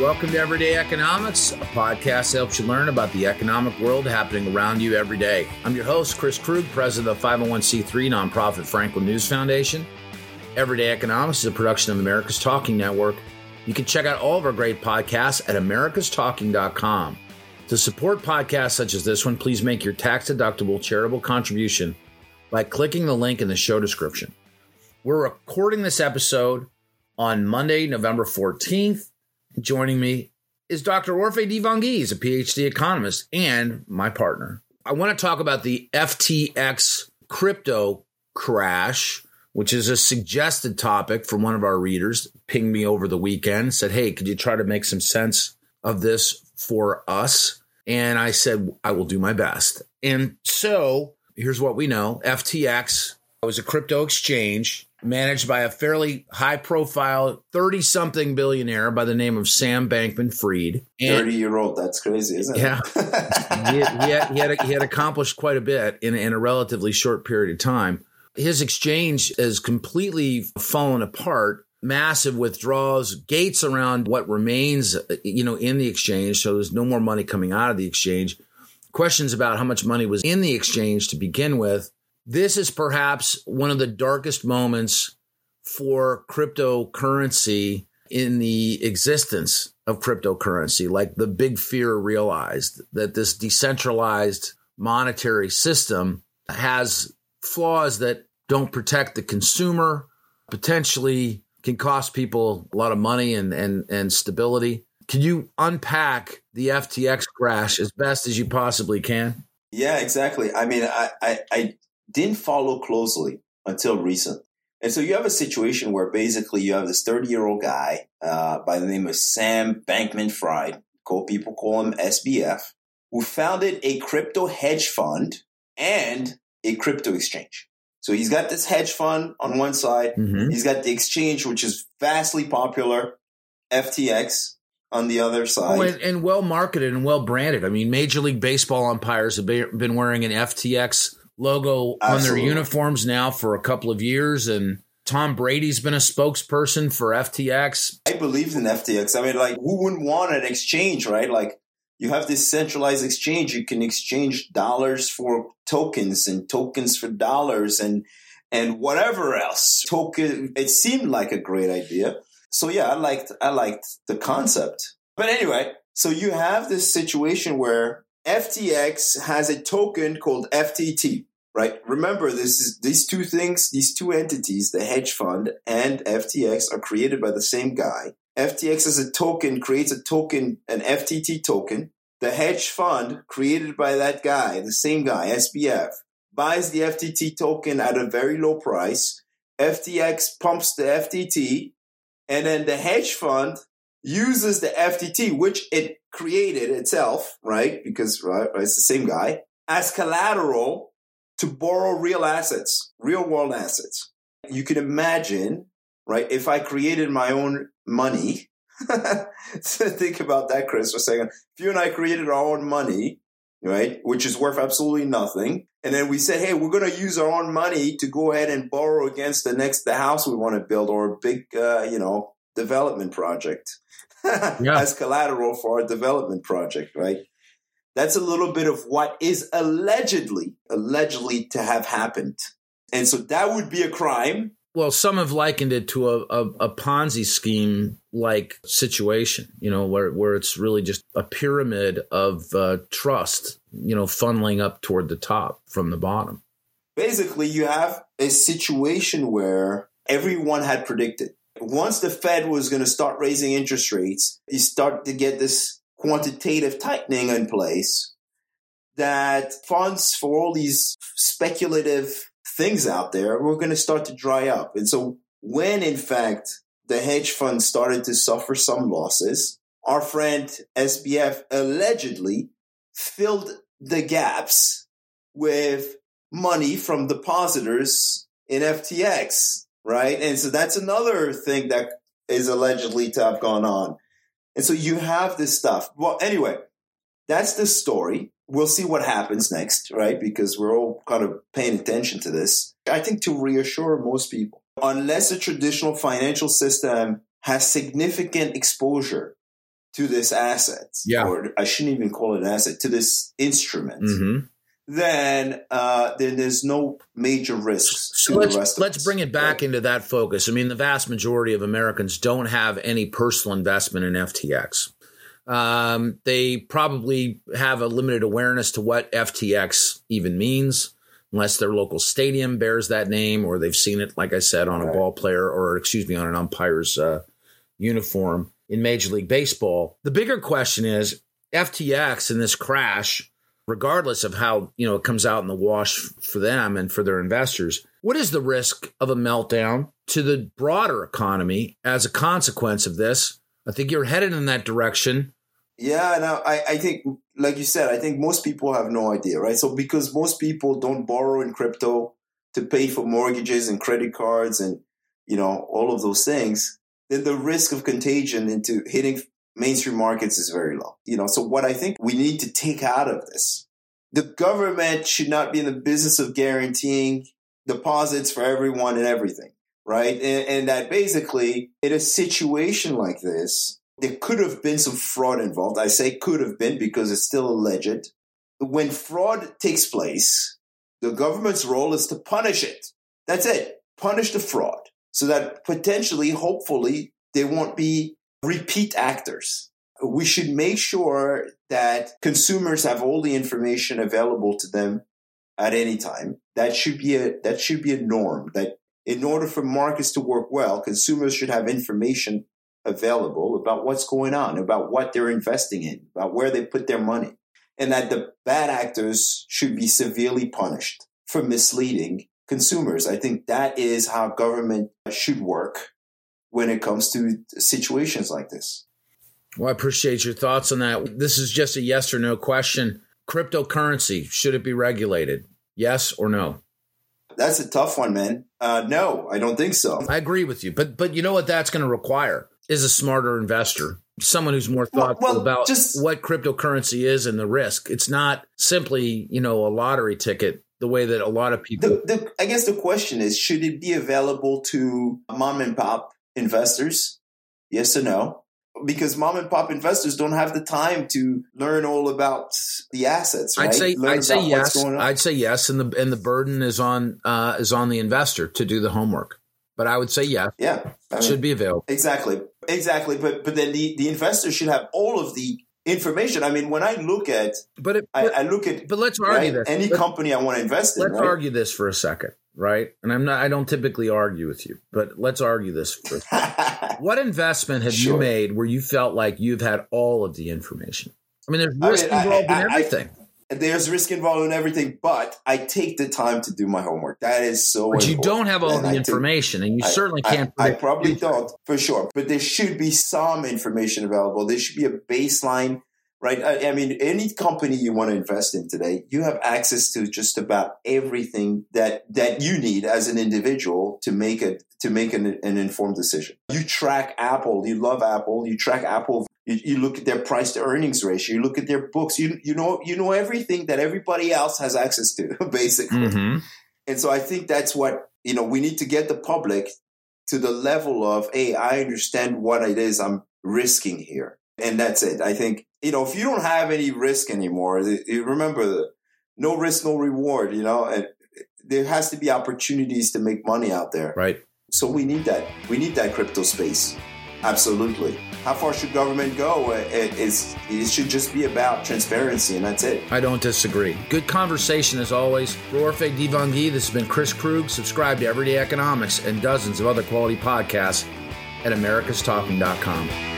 Welcome to Everyday Economics, a podcast that helps you learn about the economic world happening around you every day. I'm your host, Chris Krug, president of the 501c3 nonprofit Franklin News Foundation. Everyday Economics is a production of America's Talking Network. You can check out all of our great podcasts at americastalking.com. To support podcasts such as this one, please make your tax deductible charitable contribution by clicking the link in the show description. We're recording this episode on Monday, November 14th. Joining me is Dr. Orphe Divounguy, a PhD economist and my partner. I want to talk about the FTX crypto crash, which is a suggested topic from one of our readers. Pinged me over the weekend, said, Hey, could you try to make some sense of this for us? And I said, I will do my best. And so here's what we know FTX was a crypto exchange managed by a fairly high profile 30 something billionaire by the name of Sam Bankman Fried. 30 year old. That's crazy, isn't yeah. it? Yeah. he, had, he, had, he, had, he had accomplished quite a bit in, in a relatively short period of time. His exchange has completely fallen apart. Massive withdrawals, gates around what remains, you know, in the exchange. So there's no more money coming out of the exchange. Questions about how much money was in the exchange to begin with this is perhaps one of the darkest moments for cryptocurrency in the existence of cryptocurrency. Like the big fear realized that this decentralized monetary system has flaws that don't protect the consumer, potentially can cost people a lot of money and, and, and stability. Can you unpack the FTX crash as best as you possibly can? Yeah, exactly. I mean, I, I, I didn't follow closely until recent. And so you have a situation where basically you have this 30 year old guy uh, by the name of Sam Bankman Fried, people call him SBF, who founded a crypto hedge fund and a crypto exchange. So he's got this hedge fund on one side. Mm-hmm. He's got the exchange, which is vastly popular, FTX on the other side. Oh, and, and, well marketed and well branded. I mean, Major League Baseball umpires have been wearing an FTX logo Absolutely. on their uniforms now for a couple of years and Tom Brady's been a spokesperson for FTX. I believe in FTX. I mean, like, who wouldn't want an exchange, right? Like, you have this centralized exchange. You can exchange dollars for tokens and tokens for dollars and and whatever else. Token. It seemed like a great idea. So yeah, I liked I liked the concept. But anyway, so you have this situation where FTX has a token called FTT, right? Remember, this is these two things, these two entities, the hedge fund and FTX, are created by the same guy. FTX as a token creates a token, an FTT token. The hedge fund created by that guy, the same guy, SBF, buys the FTT token at a very low price. FTX pumps the FTT, and then the hedge fund uses the FTT, which it created itself, right? Because right, it's the same guy, as collateral to borrow real assets, real world assets. You can imagine, right? If I created my own money, think about that, Chris, for a second. If you and I created our own money, right, which is worth absolutely nothing, and then we said, hey, we're going to use our own money to go ahead and borrow against the next the house we want to build or a big, uh, you know, development project yeah. as collateral for a development project, right? That's a little bit of what is allegedly, allegedly to have happened. And so that would be a crime. Well, some have likened it to a, a, a Ponzi scheme like situation, you know, where, where it's really just a pyramid of uh, trust, you know, funneling up toward the top from the bottom. Basically, you have a situation where everyone had predicted once the Fed was going to start raising interest rates, you start to get this quantitative tightening in place that funds for all these speculative things out there were going to start to dry up. And so when in fact the hedge funds started to suffer some losses, our friend SBF allegedly filled the gaps with money from depositors in FTX right? And so that's another thing that is allegedly to have gone on. And so you have this stuff. Well, anyway, that's the story. We'll see what happens next, right? Because we're all kind of paying attention to this. I think to reassure most people, unless a traditional financial system has significant exposure to this asset, Yeah. or I shouldn't even call it an asset, to this instrument, hmm then uh, then there's no major risks So to let's the rest of let's bring it back right? into that focus. I mean, the vast majority of Americans don't have any personal investment in FTX. Um, they probably have a limited awareness to what FTX even means, unless their local stadium bears that name, or they've seen it, like I said, on a Right. ball player or excuse me, on an umpire's uh, uniform in Major League Baseball. The bigger question is FTX and this crash regardless of how you know it comes out in the wash for them and for their investors what is the risk of a meltdown to the broader economy as a consequence of this i think you're headed in that direction Yeah, no, I, I think, like you said, I think most people have no idea, right? So because most people don't borrow in crypto to pay for mortgages and credit cards and you know all of those things, then the risk of contagion into hitting mainstream markets is very low. You know, so what I think we need to take out of this, the government should not be in the business of guaranteeing deposits for everyone and everything, right? And, and that basically, in a situation like this, there could have been some fraud involved. I say could have been because it's still alleged. When fraud takes place, the government's role is to punish it. That's it. Punish the fraud so that potentially, hopefully, there won't be repeat actors. We should make sure that consumers have all the information available to them at any time. That should be a that should be a norm. That in order for markets to work well, consumers should have information available about what's going on, about what they're investing in, about where they put their money, and that the bad actors should be severely punished for misleading consumers. I think that is how government should work when it comes to situations like this. well i appreciate your thoughts on that this is just a yes or no question cryptocurrency should it be regulated yes or no That's a tough one, man. Uh, no, I don't think so. i agree with you but but you know what that's going to require is a smarter investor someone who's more Well- thoughtful well, about just- what cryptocurrency is and the risk it's not simply you know a lottery ticket the way that a lot of people The, the, I guess the question is, should it be available to mom and pop investors? Yes or no? Because mom and pop investors don't have the time to learn all about the assets, right? I'd say Learn I'd say yes. I'd say yes, and the and the burden is on uh, is on the investor to do the homework. But I would say yes, yeah, I mean, should be available. exactly, exactly. But but then the the investor should have all of the information. I mean, when I look at But it, I, but, I look at but let's argue right, this. any Let- company I want to invest in. let's right? argue this for a second, right? And I'm not. I don't typically argue with you, but let's argue this. For, what investment have you made where you felt like you've had all of the information? I mean, there's I risk mean, involved I- in I- everything. There's risk involved in everything, but I take the time to do my homework. That is so. but you don't have all And the I take- information, and you I- certainly I- can't. I, probably don't for sure, but there should be some information available. There should be a baseline, right? I, I mean, any company you want to invest in today, you have access to just about everything that that you need as an individual to make it to make an, an informed decision. You track Apple. You love Apple. You track Apple. You, you look at their price to earnings ratio. You look at their books. You you know you know everything that everybody else has access to, basically. Mhm. And so I think that's what, you know, we need to get the public to the level of, hey, I understand what it is I'm risking here. And that's it. I think, you know, if you don't have any risk anymore, you remember the no risk, no reward, you know, and there has to be opportunities to make money out there. Right. So we need that. We need that crypto space. Absolutely. How far should government go? It, it's, it should just be about transparency, and that's it. I don't disagree. Good conversation as always. Orphe Divounguy, this has been Chris Krug. Subscribe to Everyday Economics and dozens of other quality podcasts at americastalking.com.